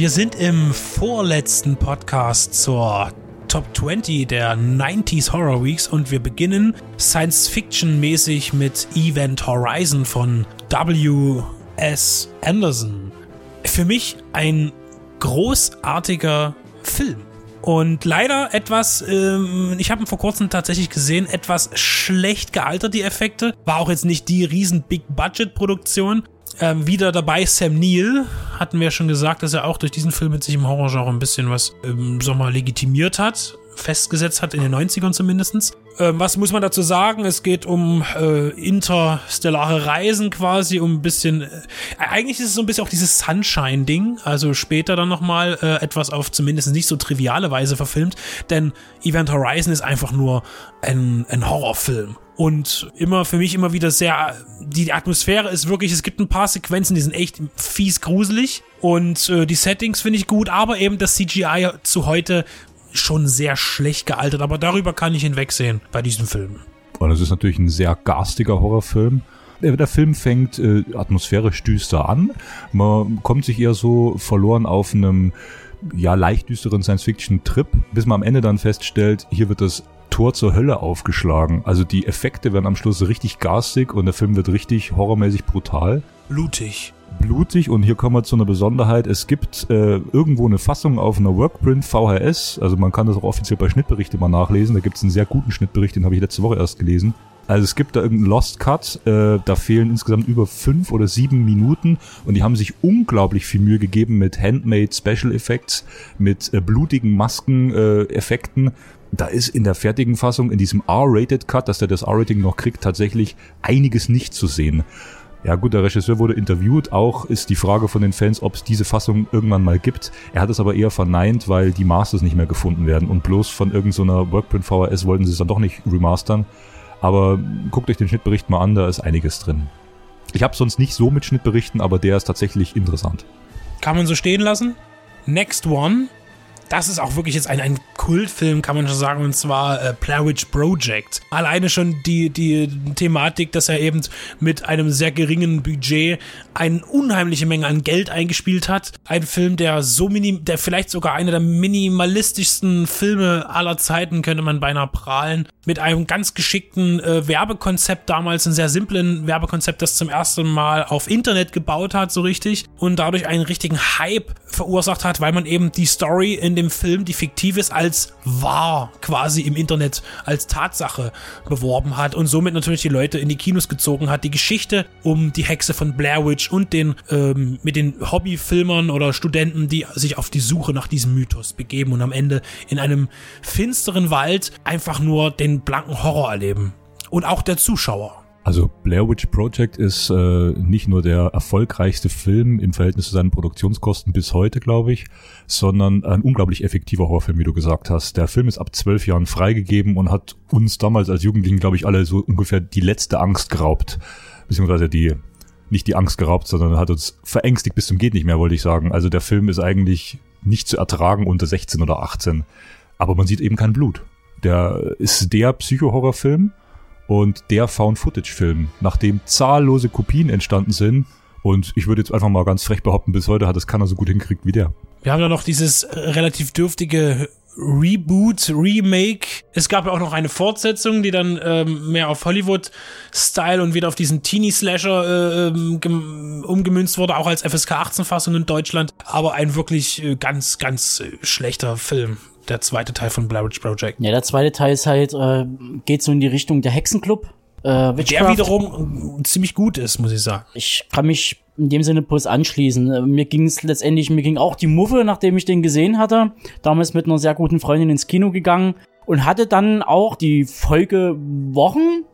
Wir sind im vorletzten Podcast zur Top 20 der 90s Horror Weeks und wir beginnen Science-Fiction-mäßig mit Event Horizon von W.S. Anderson. Für mich ein großartiger Film. Und leider etwas, ähm, ich habe ihn vor kurzem tatsächlich gesehen, etwas schlecht gealtert, die Effekte. War auch jetzt nicht die riesen Big-Budget-Produktion. Ähm, wieder dabei Sam Neill, hatten wir schon gesagt, dass er auch durch diesen Film mit sich im Horrorgenre ein bisschen was, ähm, sag mal, legitimiert hat festgesetzt hat, in den 90ern zumindest. Ähm, was muss man dazu sagen? Es geht um äh, interstellare Reisen quasi, um ein bisschen. Äh, eigentlich ist es so ein bisschen auch dieses Sunshine-Ding, also später dann nochmal äh, etwas auf zumindest nicht so triviale Weise verfilmt, denn Event Horizon ist einfach nur ein, ein Horrorfilm und immer für mich immer wieder sehr die Atmosphäre ist wirklich es gibt ein paar Sequenzen die sind echt fies gruselig und äh, die Settings finde ich gut aber eben das CGI zu heute schon sehr schlecht gealtert, aber darüber kann ich hinwegsehen bei diesem Film. Und es ist natürlich ein sehr garstiger Horrorfilm. Der Film fängt äh, atmosphärisch düster an. Man kommt sich eher so verloren auf einem ja leicht düsteren Science-Fiction-Trip, bis man am Ende dann feststellt, hier wird das Tor zur Hölle aufgeschlagen. Also die Effekte werden am Schluss richtig garstig und der Film wird richtig horrormäßig brutal. Blutig blutig und hier kommen wir zu einer Besonderheit. Es gibt äh, irgendwo eine Fassung auf einer Workprint VHS, also man kann das auch offiziell bei Schnittberichten mal nachlesen. Da gibt es einen sehr guten Schnittbericht, den habe ich letzte Woche erst gelesen. Also es gibt da irgendeinen Lost Cut, äh, da fehlen insgesamt über fünf oder sieben Minuten und die haben sich unglaublich viel Mühe gegeben mit Handmade Special Effects, mit äh, blutigen Maskeneffekten. Äh, da ist in der fertigen Fassung, in diesem R-Rated Cut, dass der das R-Rating noch kriegt, tatsächlich einiges nicht zu sehen. Ja gut, der Regisseur wurde interviewt. Auch ist die Frage von den Fans, ob es diese Fassung irgendwann mal gibt. Er hat es aber eher verneint, weil die Masters nicht mehr gefunden werden. Und bloß von irgendeiner so Workprint VHS wollten sie es dann doch nicht remastern. Aber guckt euch den Schnittbericht mal an, da ist einiges drin. Ich habe sonst nicht so mit Schnittberichten, aber der ist tatsächlich interessant. Kann man so stehen lassen? Next One das ist auch wirklich jetzt ein, ein Kultfilm, kann man schon sagen, und zwar äh, Blair Witch Project. Alleine schon die, die Thematik, dass er eben mit einem sehr geringen Budget eine unheimliche Menge an Geld eingespielt hat. Ein Film, der so minim, der vielleicht sogar einer der minimalistischsten Filme aller Zeiten, könnte man beinahe prahlen. Mit einem ganz geschickten äh, Werbekonzept damals, ein sehr simplen Werbekonzept, das zum ersten Mal auf Internet gebaut hat, so richtig. Und dadurch einen richtigen Hype verursacht hat, weil man eben die Story in dem Film, die fiktiv ist, als wahr quasi im Internet als Tatsache beworben hat und somit natürlich die Leute in die Kinos gezogen hat. Die Geschichte um die Hexe von Blair Witch und den ähm, mit den Hobbyfilmern oder Studenten, die sich auf die Suche nach diesem Mythos begeben und am Ende in einem finsteren Wald einfach nur den blanken Horror erleben. Und auch der Zuschauer. Also Blair Witch Project ist äh, nicht nur der erfolgreichste Film im Verhältnis zu seinen Produktionskosten bis heute, glaube ich, sondern ein unglaublich effektiver Horrorfilm, wie du gesagt hast. Der Film ist ab zwölf Jahren freigegeben und hat uns damals als Jugendlichen, glaube ich, alle so ungefähr die letzte Angst geraubt. Beziehungsweise die, nicht die Angst geraubt, sondern hat uns verängstigt bis zum geht nicht mehr, wollte ich sagen. Also der Film ist eigentlich nicht zu ertragen unter 16 oder 18. Aber man sieht eben kein Blut. Der ist der Psycho-Horrorfilm, und der Found-Footage-Film, nachdem zahllose Kopien entstanden sind. Und ich würde jetzt einfach mal ganz frech behaupten, bis heute hat es keiner so gut hingekriegt wie der. Wir haben ja noch dieses äh, relativ dürftige Reboot, Remake. Es gab ja auch noch eine Fortsetzung, die dann ähm, mehr auf Hollywood-Style und wieder auf diesen Teenie-Slasher äh, ähm, umgemünzt wurde, auch als FSK 18-Fassung in Deutschland. Aber ein wirklich äh, ganz, ganz äh, schlechter Film der zweite Teil von Blair Witch Project. Ja, der zweite Teil ist halt, äh, geht so in die Richtung der Hexenclub. Äh, der wiederum ziemlich gut ist, muss ich sagen. Ich kann mich in dem Sinne bloß anschließen. Äh, mir ging es letztendlich, mir ging auch die Muffe, nachdem ich den gesehen hatte. Damals mit einer sehr guten Freundin ins Kino gegangen und hatte dann auch die Folgewochen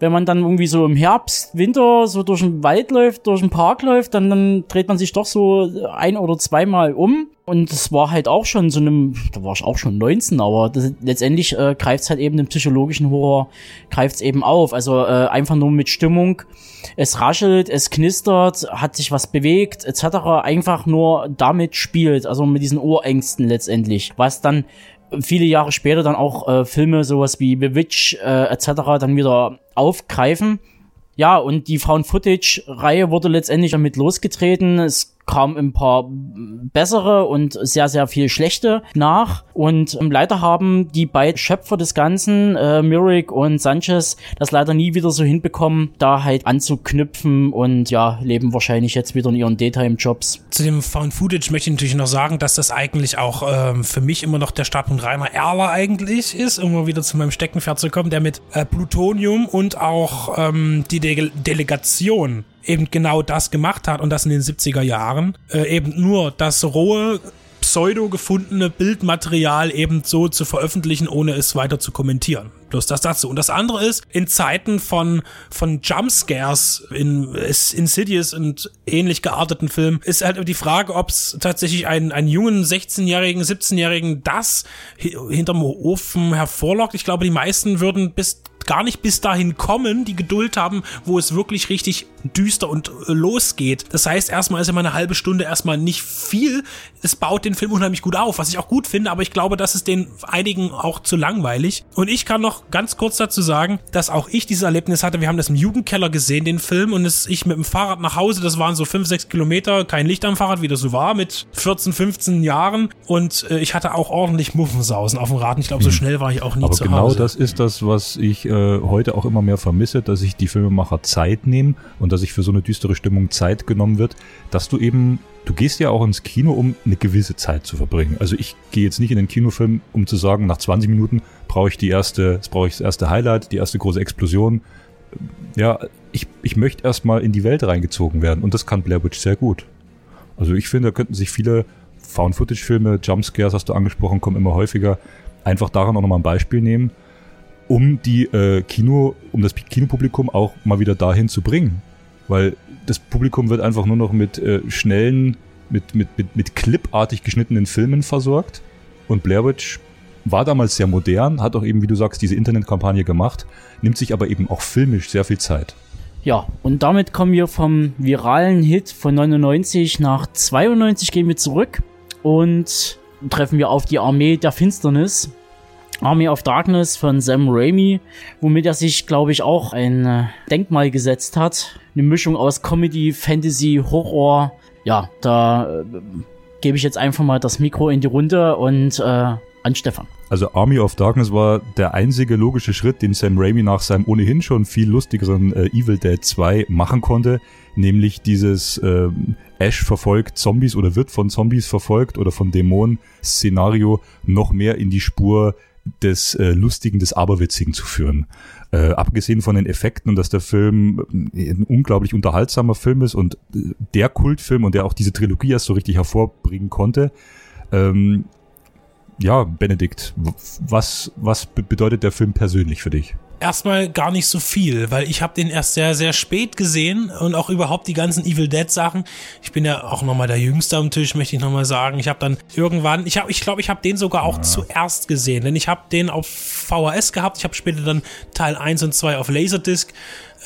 wenn man dann irgendwie so im Herbst, Winter so durch den Wald läuft, durch den Park läuft, dann, dann dreht man sich doch so ein oder zweimal um. Und es war halt auch schon so einem, da war ich auch schon 19, aber das, letztendlich äh, greift es halt eben den psychologischen Horror, greift es eben auf. Also äh, einfach nur mit Stimmung. Es raschelt, es knistert, hat sich was bewegt, etc. Einfach nur damit spielt, also mit diesen Ohrängsten letztendlich. Was dann viele Jahre später dann auch äh, Filme, sowas wie The Witch äh, etc. dann wieder aufgreifen. Ja, und die Found-Footage-Reihe wurde letztendlich damit losgetreten. Es kamen ein paar bessere und sehr, sehr viel schlechte nach. Und ähm, leider haben die beiden Schöpfer des Ganzen, äh, Mirik und Sanchez, das leider nie wieder so hinbekommen, da halt anzuknüpfen und ja, leben wahrscheinlich jetzt wieder in ihren Daytime-Jobs. Zu dem Found Footage möchte ich natürlich noch sagen, dass das eigentlich auch ähm, für mich immer noch der Startpunkt Rainer Erler eigentlich ist, um mal wieder zu meinem Steckenpferd zu kommen, der mit äh, Plutonium und auch ähm, die De Delegation eben genau das gemacht hat und das in den 70er Jahren. Äh, eben nur das rohe pseudo gefundene Bildmaterial eben so zu veröffentlichen, ohne es weiter zu kommentieren. Bloß das dazu. Und das andere ist, in Zeiten von, von Jumpscares in Insidious und ähnlich gearteten Filmen, ist halt die Frage, ob es tatsächlich einen, einen jungen 16-Jährigen, 17-Jährigen das hinterm Ofen hervorlockt. Ich glaube, die meisten würden bis gar nicht bis dahin kommen, die Geduld haben, wo es wirklich richtig düster und äh, losgeht. Das heißt, erstmal ist immer eine halbe Stunde erstmal nicht viel. Es baut den Film unheimlich gut auf, was ich auch gut finde, aber ich glaube, das ist den einigen auch zu langweilig. Und ich kann noch ganz kurz dazu sagen, dass auch ich dieses Erlebnis hatte. Wir haben das im Jugendkeller gesehen, den Film, und es, ich mit dem Fahrrad nach Hause, das waren so fünf, sechs Kilometer, kein Licht am Fahrrad, wie das so war, mit 14, 15 Jahren. Und äh, ich hatte auch ordentlich Muffensausen auf dem Rad. Ich glaube, so hm. schnell war ich auch nie aber zu genau Hause. Genau das ist das, was ich äh, heute auch immer mehr vermisse, dass sich die Filmemacher Zeit nehmen und dass sich für so eine düstere Stimmung Zeit genommen wird, dass du eben, du gehst ja auch ins Kino, um eine gewisse Zeit zu verbringen. Also ich gehe jetzt nicht in den Kinofilm, um zu sagen, nach 20 Minuten brauche ich die erste, brauche ich das erste Highlight, die erste große Explosion. Ja, ich, ich möchte erstmal in die Welt reingezogen werden und das kann Blair Witch sehr gut. Also ich finde, da könnten sich viele Found-Footage-Filme, Jumpscares hast du angesprochen, kommen immer häufiger, einfach daran auch nochmal ein Beispiel nehmen um die äh, Kino, um das Kinopublikum auch mal wieder dahin zu bringen. Weil das Publikum wird einfach nur noch mit äh, schnellen, mit, mit, mit, mit clipartig geschnittenen Filmen versorgt. Und Blair Witch war damals sehr modern, hat auch eben, wie du sagst, diese Internetkampagne gemacht, nimmt sich aber eben auch filmisch sehr viel Zeit. Ja, und damit kommen wir vom viralen Hit von 99 nach 92 gehen wir zurück und treffen wir auf die Armee der Finsternis, Army of Darkness von Sam Raimi, womit er sich, glaube ich, auch ein äh, Denkmal gesetzt hat. Eine Mischung aus Comedy, Fantasy, Horror. Ja, da äh, gebe ich jetzt einfach mal das Mikro in die Runde und äh, an Stefan. Also Army of Darkness war der einzige logische Schritt, den Sam Raimi nach seinem ohnehin schon viel lustigeren äh, Evil Dead 2 machen konnte, nämlich dieses äh, Ash verfolgt Zombies oder wird von Zombies verfolgt oder von Dämonen Szenario noch mehr in die Spur des äh, Lustigen, des Aberwitzigen zu führen. Äh, abgesehen von den Effekten und dass der Film äh, ein unglaublich unterhaltsamer Film ist und äh, der Kultfilm und der auch diese Trilogie erst so richtig hervorbringen konnte. Ähm, ja, Benedikt, was, was bedeutet der Film persönlich für dich? Erstmal gar nicht so viel, weil ich habe den erst sehr, sehr spät gesehen und auch überhaupt die ganzen Evil Dead Sachen. Ich bin ja auch nochmal der Jüngste am Tisch, möchte ich nochmal sagen. Ich habe dann irgendwann, ich glaube, ich, glaub, ich habe den sogar auch ja. zuerst gesehen, denn ich habe den auf VHS gehabt. Ich habe später dann Teil 1 und 2 auf Laserdisc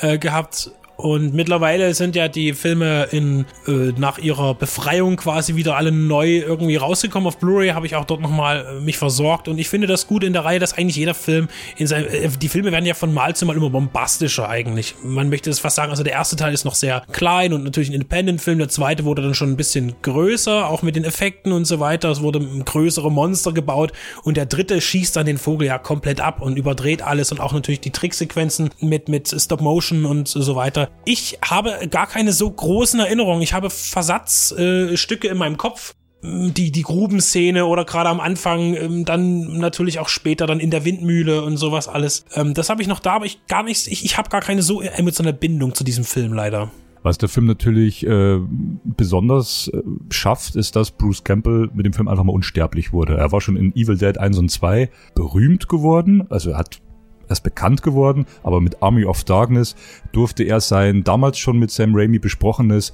äh, gehabt und mittlerweile sind ja die Filme in, äh, nach ihrer Befreiung quasi wieder alle neu irgendwie rausgekommen. Auf Blu-ray habe ich auch dort nochmal äh, mich versorgt. Und ich finde das gut in der Reihe, dass eigentlich jeder Film in seinem, äh, die Filme werden ja von Mal zu Mal immer bombastischer eigentlich. Man möchte es fast sagen, also der erste Teil ist noch sehr klein und natürlich ein Independent-Film. Der zweite wurde dann schon ein bisschen größer, auch mit den Effekten und so weiter. Es wurde größere Monster gebaut. Und der dritte schießt dann den Vogel ja komplett ab und überdreht alles und auch natürlich die Tricksequenzen mit, mit Stop-Motion und so weiter ich habe gar keine so großen Erinnerungen. Ich habe Versatzstücke äh, in meinem Kopf. Die, die Grubenszene oder gerade am Anfang, ähm, dann natürlich auch später dann in der Windmühle und sowas alles. Ähm, das habe ich noch da, aber ich gar nicht, ich, ich habe gar keine so emotionale Bindung zu diesem Film leider. Was der Film natürlich äh, besonders äh, schafft, ist, dass Bruce Campbell mit dem Film einfach mal unsterblich wurde. Er war schon in Evil Dead 1 und 2 berühmt geworden, also er hat erst bekannt geworden, aber mit Army of Darkness durfte er sein damals schon mit Sam Raimi besprochenes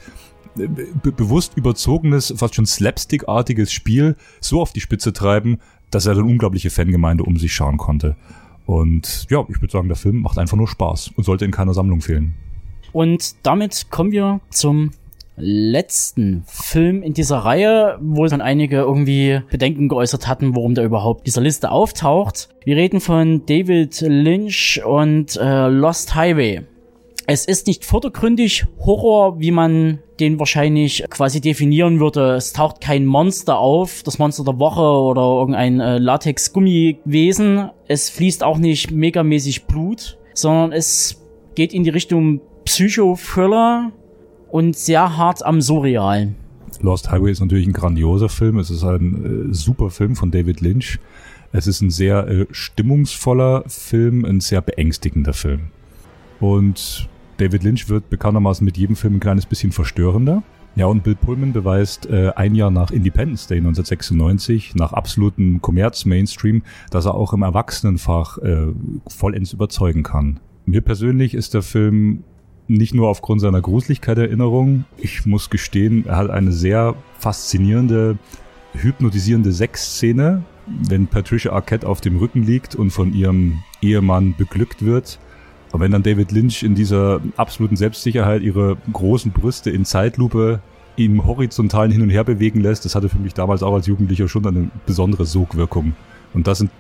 be bewusst überzogenes, fast schon slapstickartiges Spiel so auf die Spitze treiben, dass er eine unglaubliche Fangemeinde um sich schauen konnte. Und ja, ich würde sagen, der Film macht einfach nur Spaß und sollte in keiner Sammlung fehlen. Und damit kommen wir zum letzten Film in dieser Reihe, wo dann einige irgendwie Bedenken geäußert hatten, warum der überhaupt dieser Liste auftaucht. Wir reden von David Lynch und äh, Lost Highway. es ist nicht vordergründig Horror, wie man den wahrscheinlich quasi definieren würde. Es taucht kein Monster auf, das Monster der Woche oder irgendein äh, Latex-Gummiwesen. Es fließt auch nicht megamäßig Blut, sondern es geht in die Richtung Psycho-Thriller und sehr hart am Surreal. Lost Highway ist natürlich ein grandioser Film. Es ist ein äh, super Film von David Lynch. Es ist ein sehr äh, stimmungsvoller Film, ein sehr beängstigender Film. Und David Lynch wird bekanntermaßen mit jedem Film ein kleines bisschen verstörender. Ja, und Bill Pullman beweist äh, ein Jahr nach Independence Day 1996, nach absolutem Kommerz-Mainstream, dass er auch im Erwachsenenfach äh, vollends überzeugen kann. Mir persönlich ist der Film nicht nur aufgrund seiner Gruseligkeit Erinnerung. Ich muss gestehen, er hat eine sehr faszinierende, hypnotisierende Sexszene, wenn Patricia Arquette auf dem Rücken liegt und von ihrem Ehemann beglückt wird. Aber wenn dann David Lynch in dieser absoluten Selbstsicherheit ihre großen Brüste in Zeitlupe im horizontalen Hin und Her bewegen lässt, das hatte für mich damals auch als Jugendlicher schon eine besondere Sogwirkung. Und das, in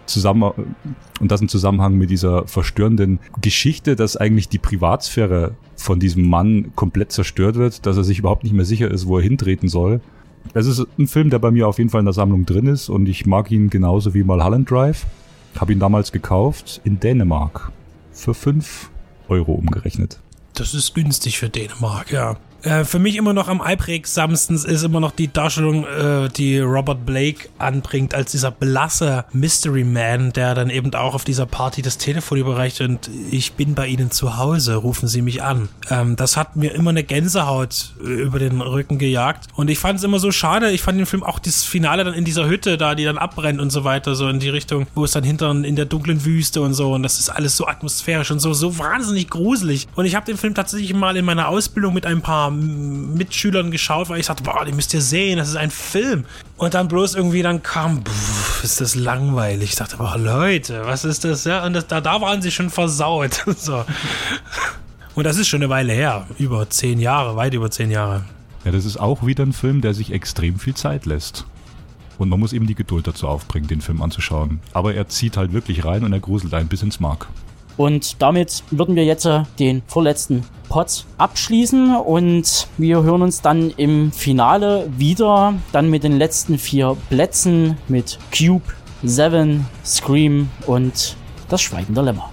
und das im Zusammenhang mit dieser verstörenden Geschichte, dass eigentlich die Privatsphäre von diesem Mann komplett zerstört wird, dass er sich überhaupt nicht mehr sicher ist, wo er hintreten soll. Es ist ein Film, der bei mir auf jeden Fall in der Sammlung drin ist und ich mag ihn genauso wie Mulholland Drive. Habe ihn damals gekauft in Dänemark für 5 Euro umgerechnet. Das ist günstig für Dänemark, ja. Äh, für mich immer noch am einprägsamsten ist immer noch die Darstellung, äh, die Robert Blake anbringt, als dieser blasse Mystery Man, der dann eben auch auf dieser Party das Telefon überreicht und ich bin bei Ihnen zu Hause, rufen Sie mich an. Ähm, das hat mir immer eine Gänsehaut äh, über den Rücken gejagt und ich fand es immer so schade. Ich fand den Film auch das Finale dann in dieser Hütte da, die dann abbrennt und so weiter, so in die Richtung, wo es dann hinter in der dunklen Wüste und so und das ist alles so atmosphärisch und so, so wahnsinnig gruselig. Und ich habe den Film tatsächlich mal in meiner Ausbildung mit ein paar Mitschülern geschaut, weil ich sagte, boah, die müsst ihr sehen, das ist ein Film. Und dann bloß irgendwie dann kam, pff, ist das langweilig. Ich dachte, boah, Leute, was ist das? Ja, und das, da, da waren sie schon versaut. so. Und das ist schon eine Weile her. Über zehn Jahre, weit über zehn Jahre. Ja, das ist auch wieder ein Film, der sich extrem viel Zeit lässt. Und man muss eben die Geduld dazu aufbringen, den Film anzuschauen. Aber er zieht halt wirklich rein und er gruselt ein bis ins Mark. Und damit würden wir jetzt äh, den vorletzten Pod abschließen und wir hören uns dann im Finale wieder, dann mit den letzten vier Plätzen mit Cube, Seven, Scream und das Schweigen der Lämmer.